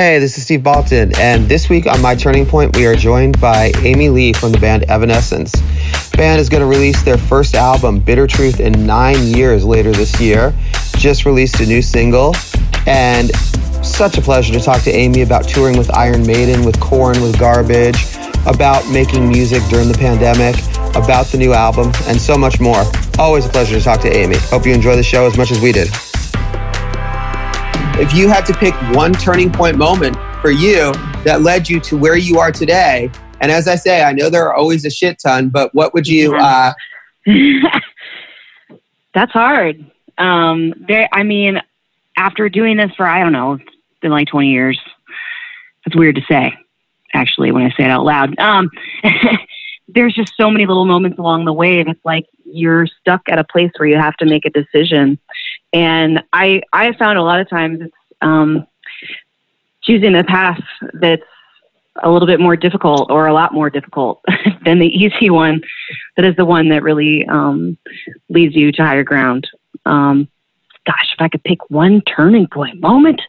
Hey, this is Steve Baltin, and this week on My Turning Point, we are joined by Amy Lee from the band Evanescence. The band is going to release their first album, Bitter Truth, in nine years later this year. Just released a new single, and such a pleasure to talk to Amy about touring with Iron Maiden, with Korn, with Garbage, about making music during the pandemic, about the new album, and so much more. Always a pleasure to talk to Amy. Hope you enjoy the show as much as we did. If you had to pick one turning point moment for you that led you to where you are today, and as I say, I know there are always a shit ton, but what would you? Uh... That's hard. Um, there, I mean, after doing this for I don't know, it's been like 20 years. That's weird to say, actually, when I say it out loud. Um, there's just so many little moments along the way, and it's like you're stuck at a place where you have to make a decision. And I I found a lot of times it's um, choosing the path that's a little bit more difficult or a lot more difficult than the easy one that is the one that really um, leads you to higher ground. Um, gosh, if I could pick one turning point moment.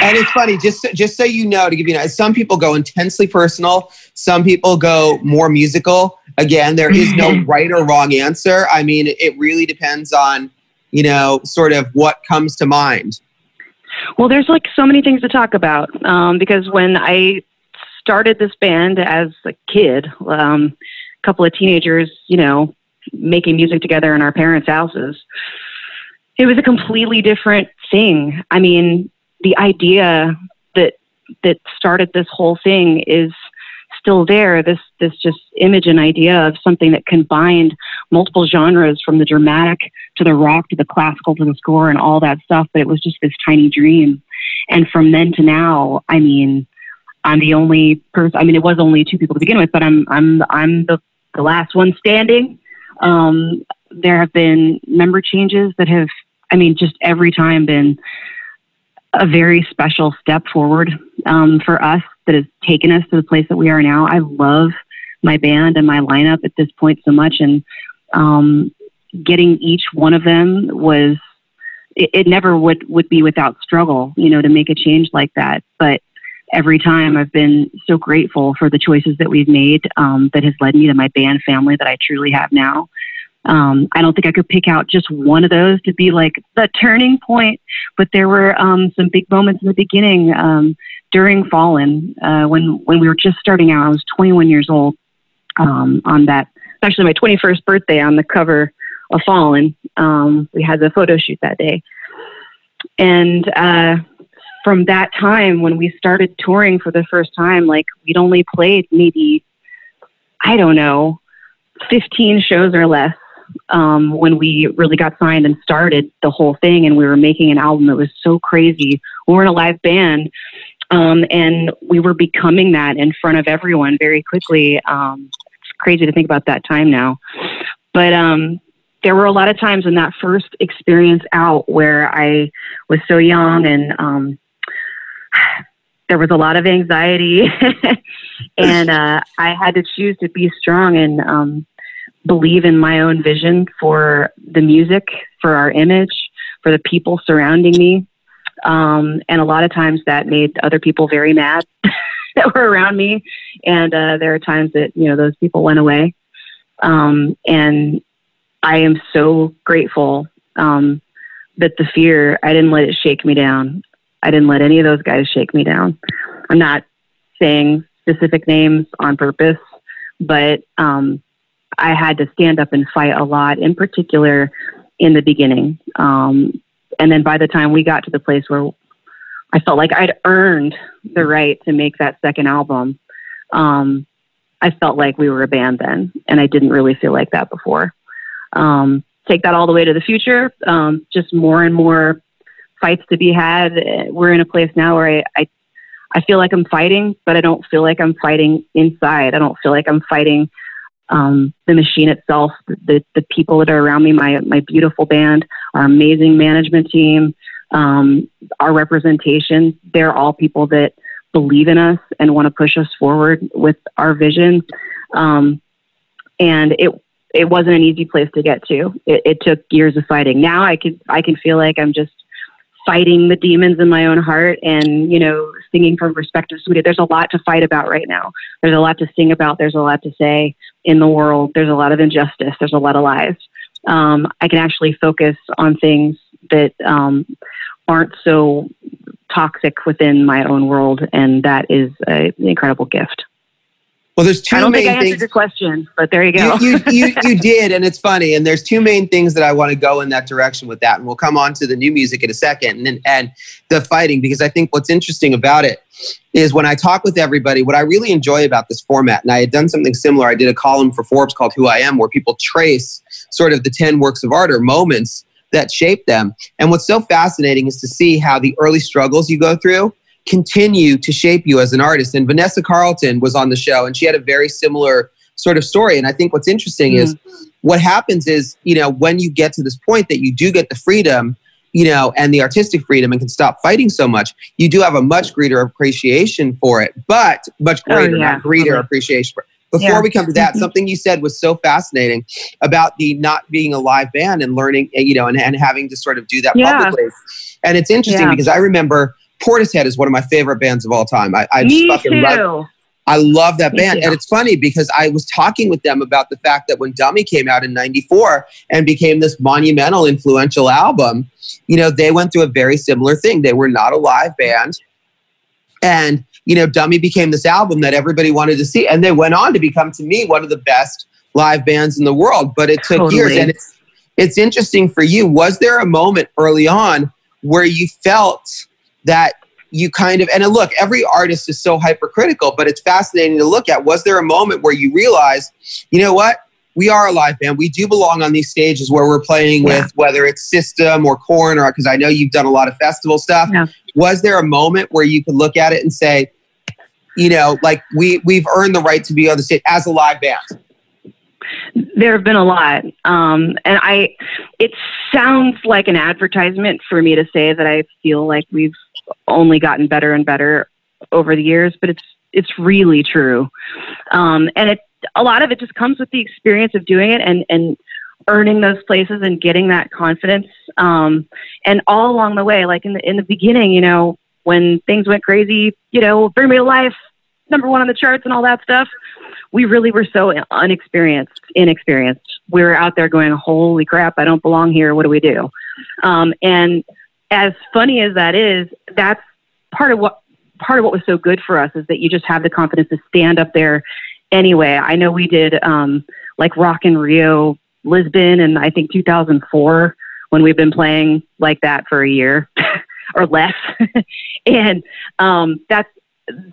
And it's funny, just just so you know, to give you, know, some people go intensely personal, some people go more musical. Again, there is no right or wrong answer. I mean, it really depends on, you know, sort of what comes to mind. Well, there's like so many things to talk about um, because when I started this band as a kid, um, a couple of teenagers, you know, making music together in our parents' houses, it was a completely different thing. I mean, the idea that that started this whole thing is still there. This this just image and idea of something that combined multiple genres from the dramatic to the rock to the classical to the score and all that stuff. But it was just this tiny dream. And from then to now, I mean, I'm the only person. I mean, it was only two people to begin with, but I'm I'm I'm the the last one standing. Um, there have been member changes that have, I mean, just every time been a very special step forward um, for us that has taken us to the place that we are now. I love my band and my lineup at this point so much, and um, getting each one of them was it, it never would would be without struggle, you know, to make a change like that. But every time I've been so grateful for the choices that we've made um, that has led me to my band family that I truly have now. Um, I don't think I could pick out just one of those to be like the turning point, but there were um, some big moments in the beginning um, during Fallen uh, when when we were just starting out. I was 21 years old um, on that, actually my 21st birthday on the cover of Fallen. Um, we had the photo shoot that day, and uh, from that time when we started touring for the first time, like we'd only played maybe I don't know 15 shows or less um, when we really got signed and started the whole thing, and we were making an album that was so crazy. We were in a live band, um, and we were becoming that in front of everyone very quickly. Um, it's crazy to think about that time now, but um, there were a lot of times in that first experience out where I was so young and um, there was a lot of anxiety, and uh, I had to choose to be strong and um, believe in my own vision for the music, for our image, for the people surrounding me. Um, and a lot of times that made other people very mad that were around me. And uh, there are times that, you know, those people went away. Um, and I am so grateful um, that the fear, I didn't let it shake me down. I didn't let any of those guys shake me down. I'm not saying specific names on purpose, but um, I had to stand up and fight a lot, in particular in the beginning. Um, and then by the time we got to the place where I felt like I'd earned the right to make that second album, um, I felt like we were a band then, and I didn't really feel like that before. Um, take that all the way to the future, um, just more and more fights to be had. We're in a place now where I, I, I feel like I'm fighting, but I don't feel like I'm fighting inside. I don't feel like I'm fighting um, the machine itself, the, the people that are around me, my, my beautiful band, our amazing management team, um, our representation, they're all people that believe in us and want to push us forward with our vision. Um, and it, it wasn't an easy place to get to. It, it took years of fighting. Now I could, I can feel like I'm just fighting the demons in my own heart and, you know, singing from perspective suite. There's a lot to fight about right now. There's a lot to sing about. There's a lot to say in the world. There's a lot of injustice. There's a lot of lies. Um, I can actually focus on things that um, aren't so toxic within my own world, and that is a, an incredible gift. Well, there's two. I don't main think I things. answered your question, but there you go. You, you, you, you did, and it's funny. And there's two main things that I want to go in that direction with that, and we'll come on to the new music in a second, and and the fighting because I think what's interesting about it is when I talk with everybody, what I really enjoy about this format, and I had done something similar. I did a column for Forbes called "Who I Am," where people trace sort of the ten works of art or moments that shape them. And what's so fascinating is to see how the early struggles you go through continue to shape you as an artist. And Vanessa Carlton was on the show and she had a very similar sort of story. And I think what's interesting mm-hmm. is what happens is, you know, when you get to this point that you do get the freedom, you know, and the artistic freedom and can stop fighting so much, you do have a much greater appreciation for it, but much oh, greater, oh, yeah. greater okay. appreciation for it. Before yeah. we come to that, mm-hmm. something you said was so fascinating about the not being a live band and learning, you know, and, and having to sort of do that yeah. publicly. And it's interesting yeah. because I remember Portishead is one of my favorite bands of all time. I, I Me just fucking too. love. I love that band. And it's funny because I was talking with them about the fact that when Dummy came out in 94 and became this monumental, influential album, you know, they went through a very similar thing. They were not a live band. And, you know, Dummy became this album that everybody wanted to see. And they went on to become, to me, one of the best live bands in the world. But it took totally. years. And it's, it's interesting for you. Was there a moment early on where you felt that you kind of and look every artist is so hypercritical but it's fascinating to look at was there a moment where you realized, you know what we are a live band we do belong on these stages where we're playing yeah. with whether it's system or Korn or because i know you've done a lot of festival stuff yeah. was there a moment where you could look at it and say you know like we we've earned the right to be on the stage as a live band there have been a lot um, and i it sounds like an advertisement for me to say that i feel like we've only gotten better and better over the years, but it's it's really true. Um, and it a lot of it just comes with the experience of doing it and and earning those places and getting that confidence. Um, and all along the way, like in the in the beginning, you know, when things went crazy, you know, Bring Me to Life, number one on the charts and all that stuff, we really were so unexperienced, inexperienced. We were out there going, "Holy crap, I don't belong here. What do we do?" Um, and as funny as that is, that's part of what part of what was so good for us is that you just have the confidence to stand up there anyway. I know we did um, like Rock in Rio, Lisbon, and I think 2004 when we've been playing like that for a year or less, and um, that's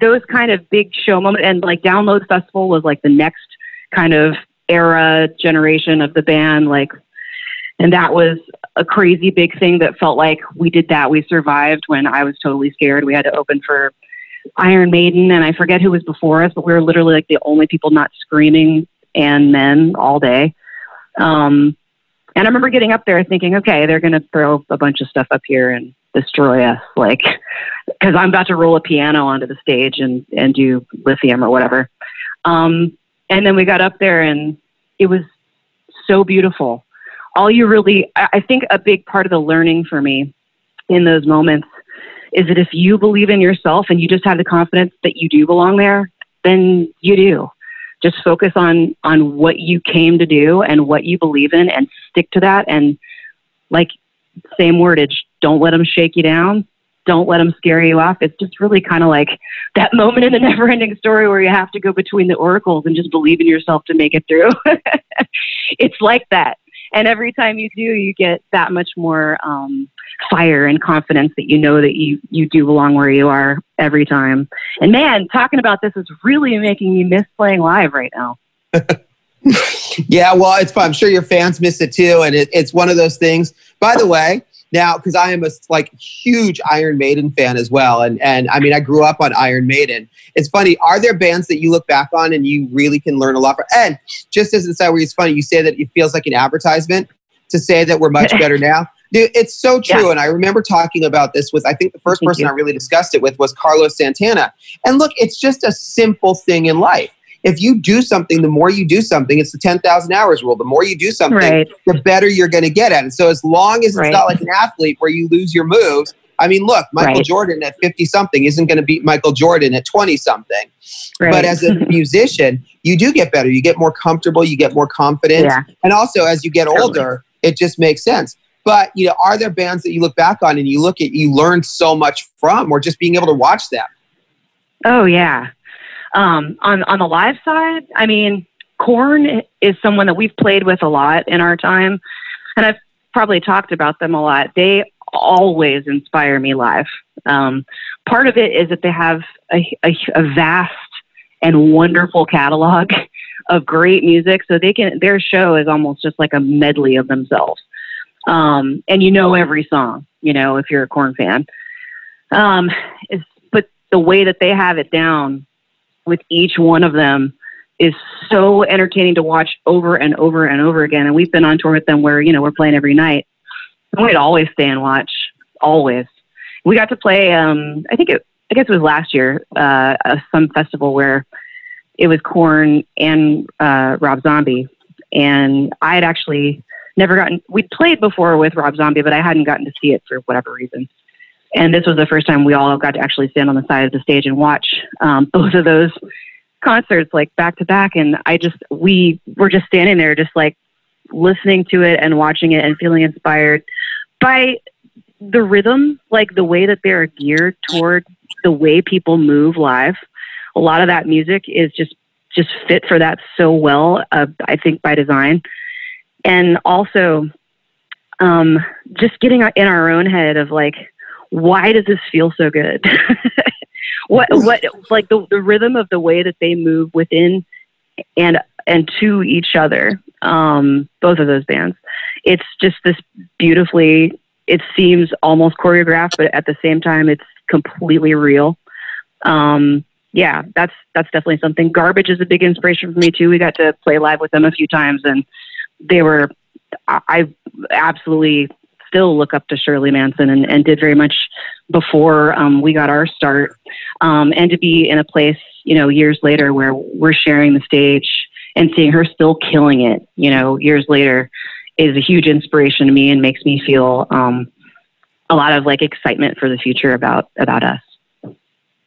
those kind of big show moments. And like Download Festival was like the next kind of era generation of the band, like and that was a crazy big thing that felt like we did that. We survived when I was totally scared. We had to open for Iron Maiden, and I forget who was before us, but we were literally like the only people not screaming and men all day. Um, and I remember getting up there thinking, okay, they're going to throw a bunch of stuff up here and destroy us, like, because I'm about to roll a piano onto the stage and and do lithium or whatever. Um, and then we got up there, and it was so beautiful all you really, I think a big part of the learning for me in those moments is that if you believe in yourself and you just have the confidence that you do belong there, then you do. Just focus on on what you came to do and what you believe in, and stick to that. And like same wordage, don't let them shake you down. Don't let them scare you off. It's just really kind of like that moment in the never-ending story where you have to go between the oracles and just believe in yourself to make it through. it's like that and every time you do, you get that much more um, fire and confidence that you know that you you do belong where you are every time. And man, talking about this is really making me miss playing live right now. yeah, well, it's fun. I'm sure your fans miss it too, and it, it's one of those things. By the way, now because I am a like huge Iron Maiden fan as well, and and I mean I grew up on Iron Maiden. It's funny. Are there bands that you look back on and you really can learn a lot from? And just as inside where it's funny, you say that it feels like an advertisement to say that we're much better now. Dude, it's so true. Yeah. And I remember talking about this with, I think the first Thank person you. I really discussed it with was Carlos Santana. And look, it's just a simple thing in life if you do something, the more you do something, it's the 10,000 hours rule. The more you do something, right. the better you're going to get at it. So as long as it's right. not like an athlete where you lose your moves, I mean, look, Michael right. Jordan at 50 something isn't going to beat Michael Jordan at 20 something. Right. But as a musician, you do get better. You get more comfortable, you get more confident. Yeah. And also as you get totally. older, it just makes sense. But, you know, are there bands that you look back on and you look at you learn so much from or just being able to watch them? Oh yeah. Um, on on the live side, I mean, Korn is someone that we've played with a lot in our time, and I've probably talked about them a lot. They always inspire me live. Um, part of it is that they have a, a, a vast and wonderful catalog of great music, so they can their show is almost just like a medley of themselves. Um, and you know every song, you know, if you're a Korn fan. Um, but the way that they have it down with each one of them is so entertaining to watch over and over and over again. And we've been on tour with them where, you know, we're playing every night. And we'd always stay and watch, always. We got to play, um, I think it, I guess it was last year, uh, some festival where it was Korn and uh, Rob Zombie. And I had actually never gotten, we'd played before with Rob Zombie, but I hadn't gotten to see it for whatever reason. And this was the first time we all got to actually stand on the side of the stage and watch um, both of those concerts like back to back and I just we were just standing there just like listening to it and watching it and feeling inspired by the rhythm, like the way that they're geared toward the way people move live. A lot of that music is just just fit for that so well, uh, I think by design. And also um, just getting in our own head of like, why does this feel so good? what what like the the rhythm of the way that they move within and and to each other. Um, both of those bands. It's just this beautifully. It seems almost choreographed, but at the same time, it's completely real. Um, yeah, that's that's definitely something. Garbage is a big inspiration for me too. We got to play live with them a few times, and they were. I absolutely still look up to Shirley Manson and, and did very much before um, we got our start. Um, and to be in a place, you know, years later where we're sharing the stage and seeing her still killing it, you know, years later is a huge inspiration to me and makes me feel um, a lot of like excitement for the future about about us.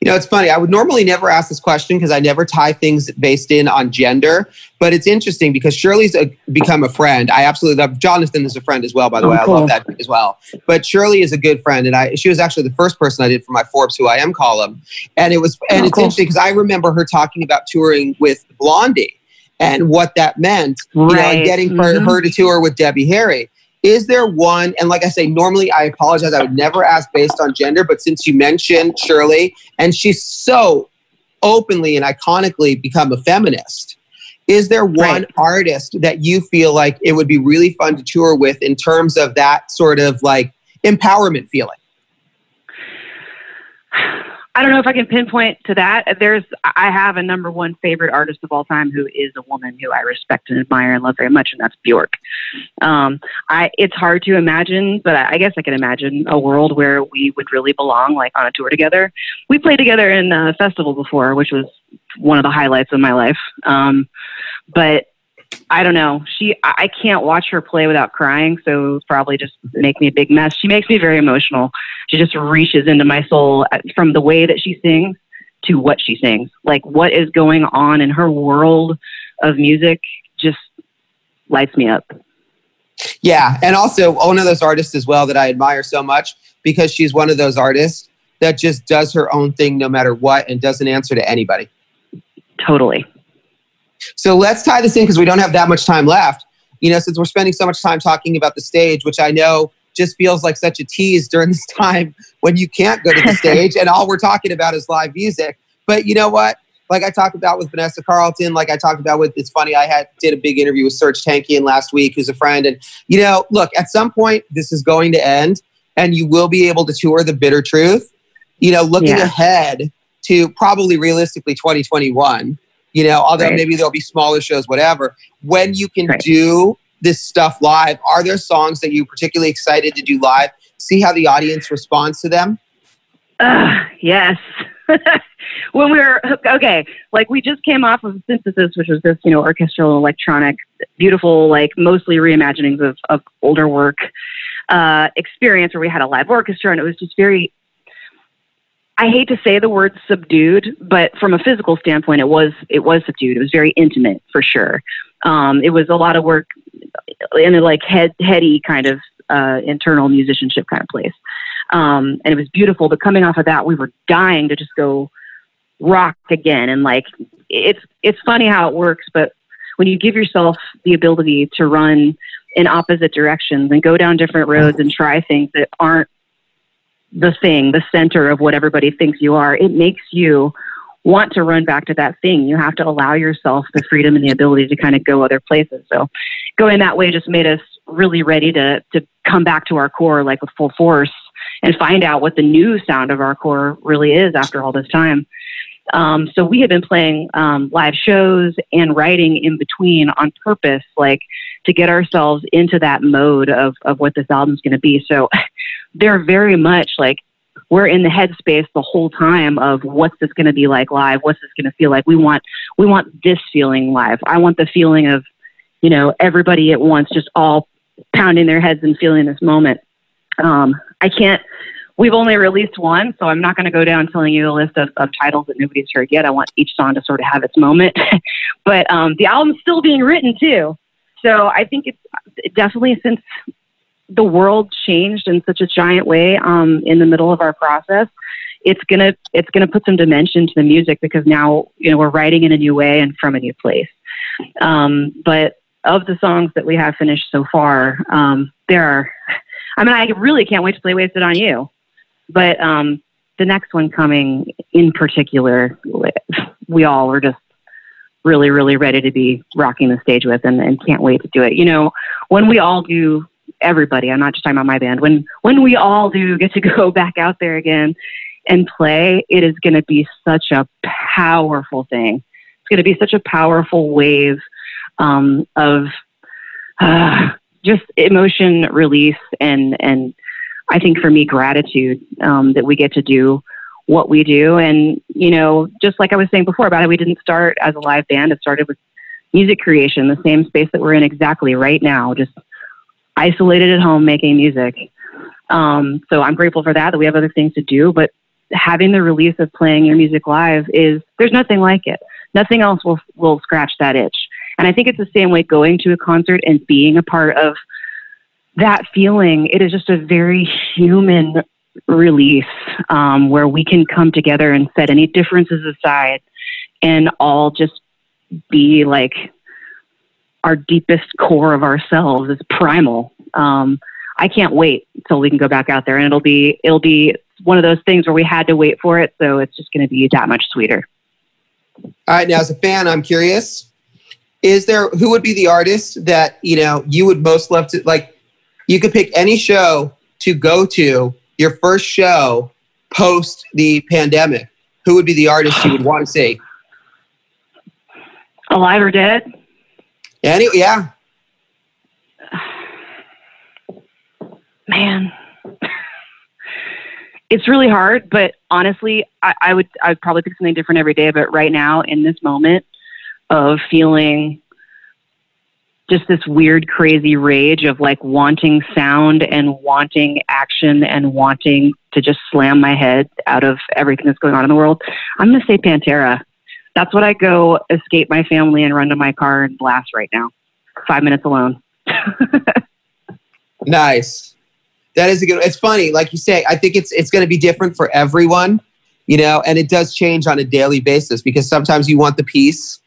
You know, it's funny. I would normally never ask this question because I never tie things based in on gender. But it's interesting because Shirley's a, become a friend. I absolutely love Jonathan is a friend as well. By the oh, way, cool. I love that as well. But Shirley is a good friend, and I she was actually the first person I did for my Forbes Who I Am column, and it was and oh, it's cool. interesting because I remember her talking about touring with Blondie and what that meant. Right. You know, and getting mm-hmm. her, her to tour with Debbie Harry. Is there one, and like I say, normally I apologize, I would never ask based on gender, but since you mentioned Shirley, and she's so openly and iconically become a feminist, is there one right. artist that you feel like it would be really fun to tour with in terms of that sort of like empowerment feeling? I don't know if I can pinpoint to that. There's, I have a number one favorite artist of all time who is a woman who I respect and admire and love very much, and that's Bjork. Um, I, it's hard to imagine, but I guess I can imagine a world where we would really belong, like on a tour together. We played together in a festival before, which was one of the highlights of my life. Um, but I don't know. She, I can't watch her play without crying, so probably just make me a big mess. She makes me very emotional. She just reaches into my soul uh, from the way that she sings to what she sings. Like what is going on in her world of music just lights me up. Yeah, and also one of those artists as well that I admire so much because she's one of those artists that just does her own thing no matter what and doesn't answer to anybody. Totally. So let's tie this in because we don't have that much time left. You know, since we're spending so much time talking about the stage, which I know just feels like such a tease during this time when you can't go to the stage and all we're talking about is live music. But you know what? Like I talked about with Vanessa Carlton, like I talked about with it's funny, I had did a big interview with Serj Tankian last week, who's a friend. And you know, look, at some point this is going to end and you will be able to tour the bitter truth. You know, looking yeah. ahead to probably realistically 2021 you know, although right. maybe there'll be smaller shows, whatever. When you can right. do this stuff live, are there songs that you particularly excited to do live? See how the audience responds to them? Uh, yes. when we were okay, like we just came off of synthesis, which was this, you know, orchestral, electronic, beautiful, like mostly reimaginings of, of older work. uh, experience where we had a live orchestra and it was just very I hate to say the word subdued, but from a physical standpoint, it was it was subdued. It was very intimate for sure. Um, it was a lot of work in a like head heady kind of uh, internal musicianship kind of place, um, and it was beautiful. But coming off of that, we were dying to just go rock again. And like it's it's funny how it works, but when you give yourself the ability to run in opposite directions and go down different roads and try things that aren't the thing, the center of what everybody thinks you are, it makes you want to run back to that thing. You have to allow yourself the freedom and the ability to kind of go other places. So going that way just made us really ready to to come back to our core like with full force and find out what the new sound of our core really is after all this time. Um, so we had been playing um, live shows and writing in between on purpose, like to get ourselves into that mode of of what this album's going to be. So they're very much like we're in the headspace the whole time of what's this going to be like live what's this going to feel like. We want we want this feeling live. I want the feeling of you know everybody at once just all pounding their heads and feeling this moment. Um, i can't we've only released one so i'm not going to go down telling you a list of, of titles that nobody's heard yet i want each song to sort of have its moment but um, the album's still being written too so i think it's definitely since the world changed in such a giant way um, in the middle of our process, it's gonna it's gonna put some dimension to the music because now you know we're writing in a new way and from a new place. Um, but of the songs that we have finished so far, um, there are. I mean, I really can't wait to play "Wasted on You," but um, the next one coming in particular, we all are just really, really ready to be rocking the stage with, and, and can't wait to do it. You know, when we all do everybody. I'm not just talking about my band. When when we all do get to go back out there again and play, it is going to be such a powerful thing. It's going to be such a powerful wave um, of uh, just emotion release and and I think for me gratitude um, that we get to do what we do. And you know, just like I was saying before about it, we didn't start as a live band. It started with music creation, the same space that we're in exactly right now, just isolated at home making music. Um, so I'm grateful for that, that we have other things to do. But having the release of playing your music live is, there's nothing like it. Nothing else will, will scratch that itch. And I think it's the same way going to a concert and being a part of that feeling. It is just a very human release um, where we can come together and set any differences aside and all just be like our deepest core of ourselves is primal. Um, I can't wait until we can go back out there, and it'll be it'll be one of those things where we had to wait for it, so it's just going to be that much sweeter. All right, now as a fan, I'm curious: is there who would be the artist that you know you would most love to like? You could pick any show to go to your first show post the pandemic. Who would be the artist you would want to see? Alive or dead? Anyway, yeah. Man, it's really hard, but honestly, I, I would I would probably pick something different every day. But right now, in this moment of feeling just this weird, crazy rage of like wanting sound and wanting action and wanting to just slam my head out of everything that's going on in the world, I'm going to say Pantera that's what I go escape my family and run to my car and blast right now. Five minutes alone. nice. That is a good. It's funny, like you say. I think it's it's going to be different for everyone, you know, and it does change on a daily basis because sometimes you want the peace,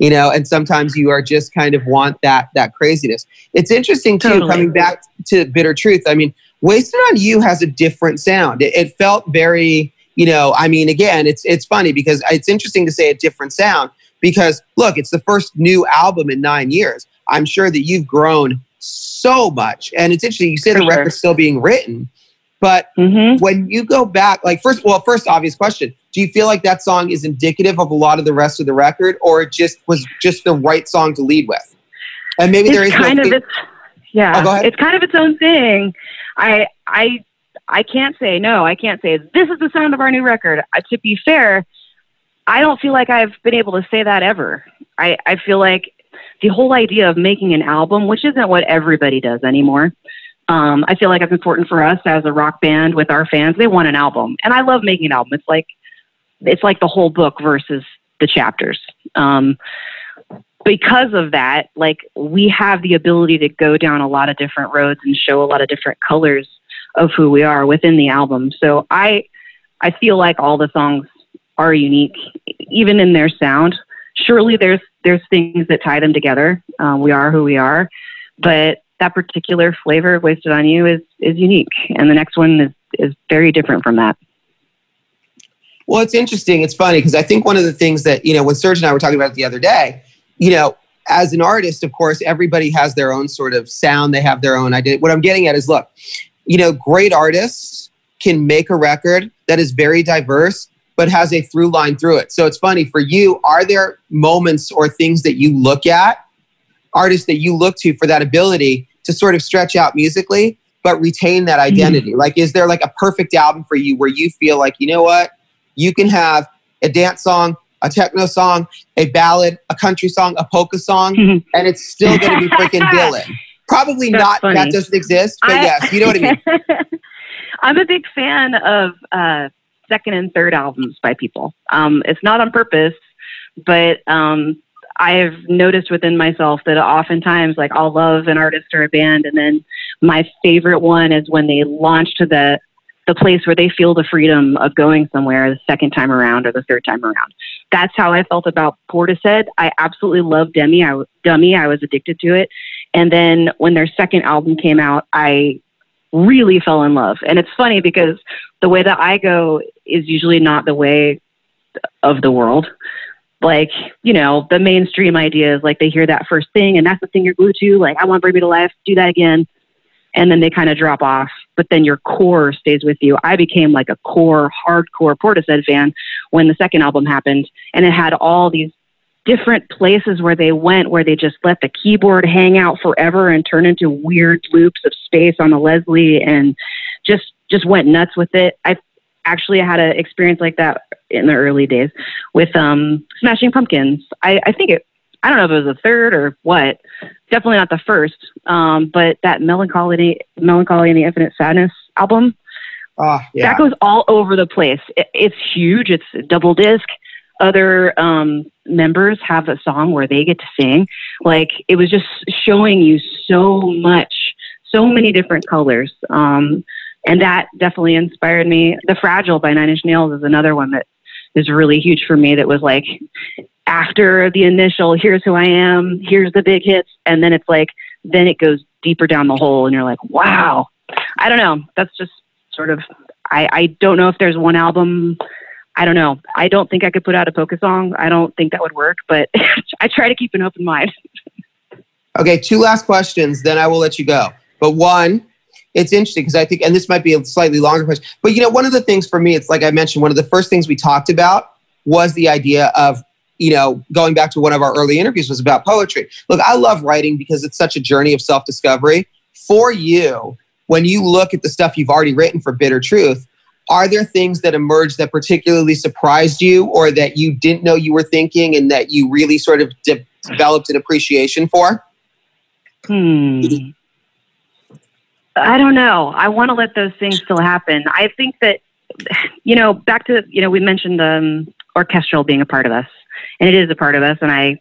you know, and sometimes you are just kind of want that that craziness. It's interesting too. Totally. Coming back to bitter truth, I mean, wasted on you has a different sound. It, it felt very you know, I mean, again, it's it's funny because it's interesting to say a different sound because look, it's the first new album in nine years. I'm sure that you've grown so much, and it's interesting. You say For the sure. record's still being written, but mm-hmm. when you go back, like first, well, first obvious question: Do you feel like that song is indicative of a lot of the rest of the record, or it just was just the right song to lead with? And maybe it's there is kind no of its, yeah, oh, it's kind of its own thing. I I I can't say no. I can't say this is the sound of our new record. Uh, to be fair, I don't feel like I've been able to say that ever. I, I feel like the whole idea of making an album, which isn't what everybody does anymore, Um, I feel like it's important for us as a rock band with our fans. They want an album, and I love making an album. It's like it's like the whole book versus the chapters. Um, because of that, like we have the ability to go down a lot of different roads and show a lot of different colors of who we are within the album. So I I feel like all the songs are unique, even in their sound. Surely there's there's things that tie them together. Uh, we are who we are, but that particular flavor "Wasted on You" is is unique, and the next one is is very different from that. Well, it's interesting. It's funny because I think one of the things that you know when Serj and I were talking about it the other day, you know, as an artist, of course, everybody has their own sort of sound. They have their own identity. What I'm getting at is, look, you know, great artists can make a record that is very diverse but has a through line through it. So it's funny for you, are there moments or things that you look at, artists that you look to for that ability to sort of stretch out musically, but retain that mm-hmm. identity? Mm-hmm. Like, is there like a perfect album for you where you feel like, you know what, you can have a dance song, a techno song, a ballad, a country song, a polka song, mm-hmm. and it's still going to be freaking Dylan. Probably That's not. Funny. That doesn't exist, but I, yes, you know what I mean. I'm a big fan of uh, second and third albums by people. Um, it's not on purpose, but um, I've noticed within myself that oftentimes, like, I'll love an artist or a band, and then my favorite one is when they launch to the the place where they feel the freedom of going somewhere the second time around or the third time around. That's how I felt about Portishead. I absolutely loved Demi. I Dummy. I was addicted to it. And then when their second album came out, I really fell in love. And it's funny because the way that I go is usually not the way of the world. Like, you know, the mainstream idea is like they hear that first thing and that's the thing you're glued to. Like, I want me to life, do that again. And then they kind of drop off, but then your core stays with you. I became like a core, hardcore Portishead fan when the second album happened, and it had all these different places where they went where they just let the keyboard hang out forever and turn into weird loops of space on the Leslie and just just went nuts with it. I actually had an experience like that in the early days with um Smashing Pumpkins. I, I think it I don't know if it was the third or what. Definitely not the first. Um, but that melancholy Mellon Collie and the Infinite Sadness album. Oh, yeah. That goes all over the place. It, it's huge. It's double disc other um, members have a song where they get to sing. Like it was just showing you so much, so many different colors. Um, and that definitely inspired me. The Fragile by Nine Inch Nails is another one that is really huge for me. That was like after the initial, here's who I am, here's the big hits, and then it's like, then it goes deeper down the hole, and you're like, wow. I don't know. That's just sort of. I, I don't know if there's one album I don't know. I don't think I could put out a polka song. I don't think that would work, but I try to keep an open mind. okay, two last questions, then I will let you go. But one, it's interesting because I think, and this might be a slightly longer question, but you know, one of the things for me, it's like I mentioned, one of the first things we talked about was the idea of, you know, going back to one of our early interviews was about poetry. Look, I love writing because it's such a journey of self discovery. For you, when you look at the stuff you've already written for Bitter Truth, are there things that emerged that particularly surprised you or that you didn't know you were thinking and that you really sort of de- developed an appreciation for? Hmm. I don't know. I want to let those things still happen. I think that, you know, back to, you know, we mentioned um, orchestral being a part of us, and it is a part of us, and I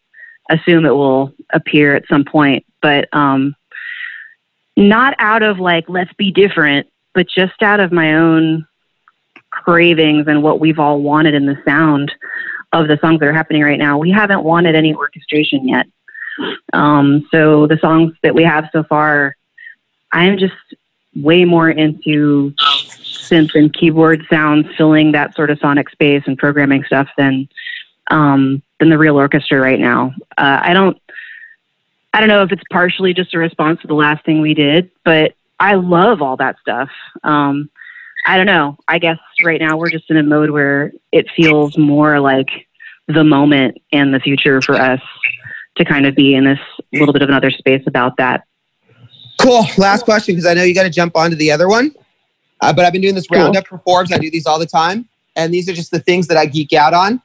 assume it will appear at some point, but um, not out of like, let's be different, but just out of my own cravings and what we've all wanted in the sound of the songs that are happening right now. We haven't wanted any orchestration yet. Um, so the songs that we have so far, I'm just way more into synth and keyboard sounds, filling that sort of sonic space and programming stuff than um, than the real orchestra right now. Uh, I don't. I don't know if it's partially just a response to the last thing we did, but I love all that stuff. Um, I don't know. I guess right now we're just in a mode where it feels more like the moment and the future for us to kind of be in this little bit of another space about that. Cool. Last question because I know you got to jump onto the other one. Uh, but I've been doing this cool. roundup for Forbes. I do these all the time, and these are just the things that I geek out on.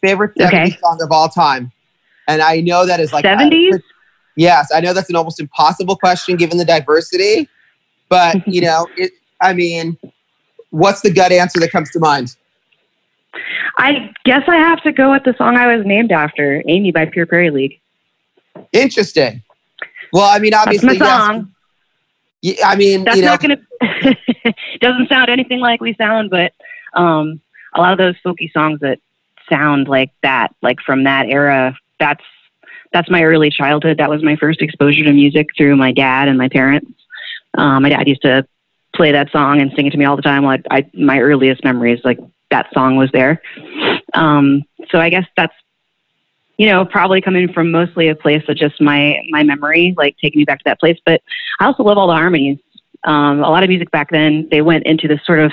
Favorite 70s okay. song of all time, and I know that is like 70s. yes, I know that's an almost impossible question given the diversity. but you know, it. I mean, what's the gut answer that comes to mind? I guess I have to go with the song I was named after, "Amy" by Pure Prairie League. Interesting. Well, I mean, obviously, That's my song. Yes, I mean, That's you know, not going to. doesn't sound anything like we sound, but um, a lot of those folky songs that sound like that, like from that era, that's that's my early childhood. That was my first exposure to music through my dad and my parents. Um, my dad used to play that song and sing it to me all the time. Like I, my earliest memories, like that song was there. Um, so I guess that's you know, probably coming from mostly a place of just my my memory, like taking me back to that place. But I also love all the harmonies. Um, a lot of music back then, they went into this sort of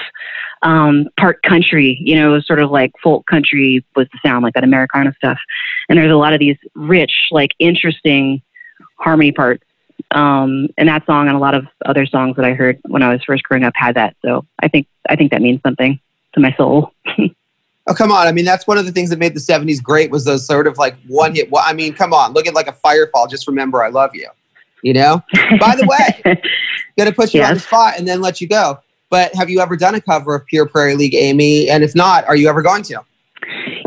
um, part country, you know, sort of like folk country was the sound, like that Americana stuff. And there's a lot of these rich, like interesting harmony parts. Um, and that song and a lot of other songs that I heard when I was first growing up had that. So I think I think that means something to my soul. Oh, come on. I mean, that's one of the things that made the 70s great was those sort of like one hit. I mean, come on. Look at like a firefall. Just remember I love you. You know? By the way, gonna put you on the spot and then let you go. But have you ever done a cover of Pure Prairie League, Amy? And if not, are you ever going to?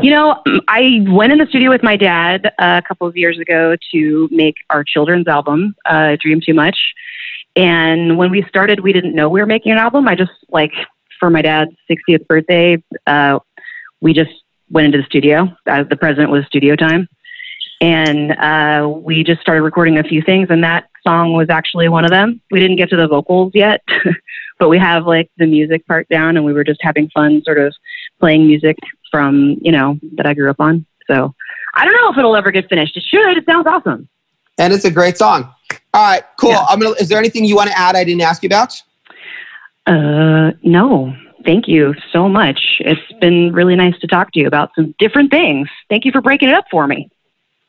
You know, I went in the studio with my dad uh, a couple of years ago to make our children's album, uh, Dream Too Much. And when we started, we didn't know we were making an album. I just, like, for my dad's 60th birthday, uh, we just went into the studio. Uh, the president was studio time. And uh, we just started recording a few things, and that song was actually one of them. We didn't get to the vocals yet, but we have like the music part down, and we were just having fun, sort of playing music from you know that I grew up on. So I don't know if it'll ever get finished. It should. It sounds awesome. And it's a great song. All right, cool. Yeah. I'm gonna is there anything you want to add I didn't ask you about? Uh, no, thank you so much. It's been really nice to talk to you about some different things. Thank you for breaking it up for me.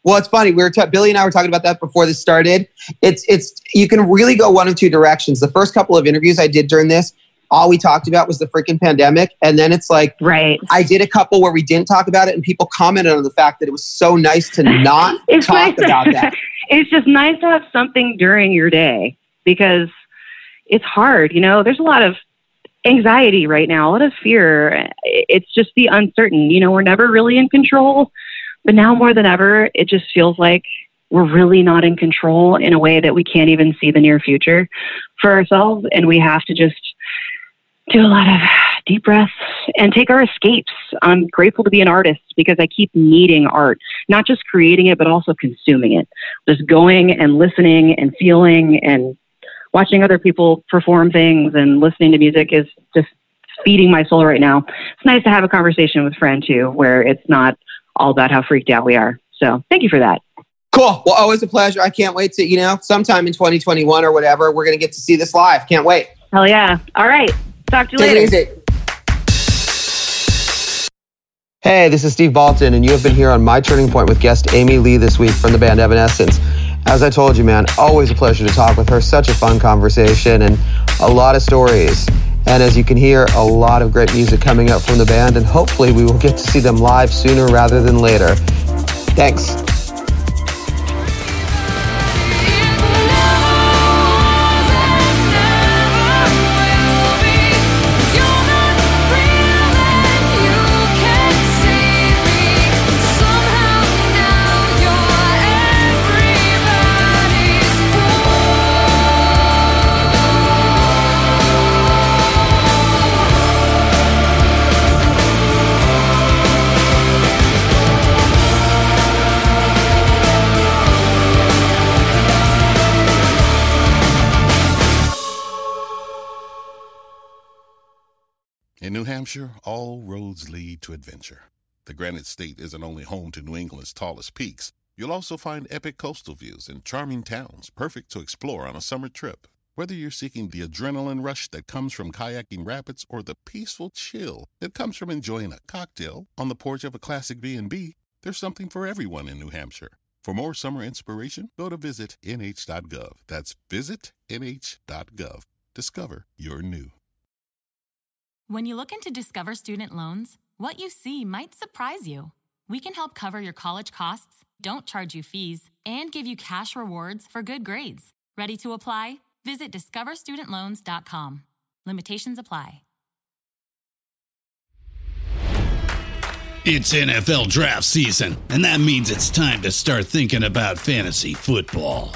Well, it's funny. We were ta- Billy and I were talking about that before this started. It's it's you can really go one of two directions. The first couple of interviews I did during this, all we talked about was the freaking pandemic, and then it's like Right. I did a couple where we didn't talk about it, and people commented on the fact that it was so nice to not talk nice about that. it's just nice to have something during your day because it's hard. You know, there's a lot of anxiety right now, a lot of fear. It's just the uncertain. You know, we're never really in control, but now more than ever, it just feels like we're really not in control in a way that we can't even see the near future for ourselves. And we have to just do a lot of deep breaths and take our escapes. I'm grateful to be an artist because I keep needing art, not just creating it, but also consuming it. Just going and listening and feeling and watching other people perform things and listening to music is just feeding my soul right now. It's nice to have a conversation with a friend too, where it's not all about how freaked out we are. So thank you for that. Cool. Well, always a pleasure. I can't wait to you know sometime in 2021 or whatever we're gonna get to see this live. Can't wait. Hell yeah. All right. Talk to you Take later. it easy. Hey, this is Steve Baltin, and you have been here on My Turning Point with guest Amy Lee this week from the band Evanescence. As I told you, man, always a pleasure to talk with her. Such a fun conversation and a lot of stories. And as you can hear, a lot of great music coming up from the band, and hopefully we will get to see them live sooner rather than later. Thanks. Hampshire, all roads lead to adventure. The Granite State isn't only home to New England's tallest peaks, you'll also find epic coastal views and charming towns perfect to explore on a summer trip. Whether you're seeking the adrenaline rush that comes from kayaking rapids or the peaceful chill that comes from enjoying a cocktail on the porch of a classic B&B, there's something for everyone in New Hampshire. For more summer inspiration, go to visit nh.gov. That's visitnh.gov. Discover your new. When you look into Discover Student Loans, what you see might surprise you. We can help cover your college costs, don't charge you fees, and give you cash rewards for good grades. Ready to apply? Visit discoverstudentloans.com. Limitations apply. It's NFL draft season, and that means it's time to start thinking about fantasy football.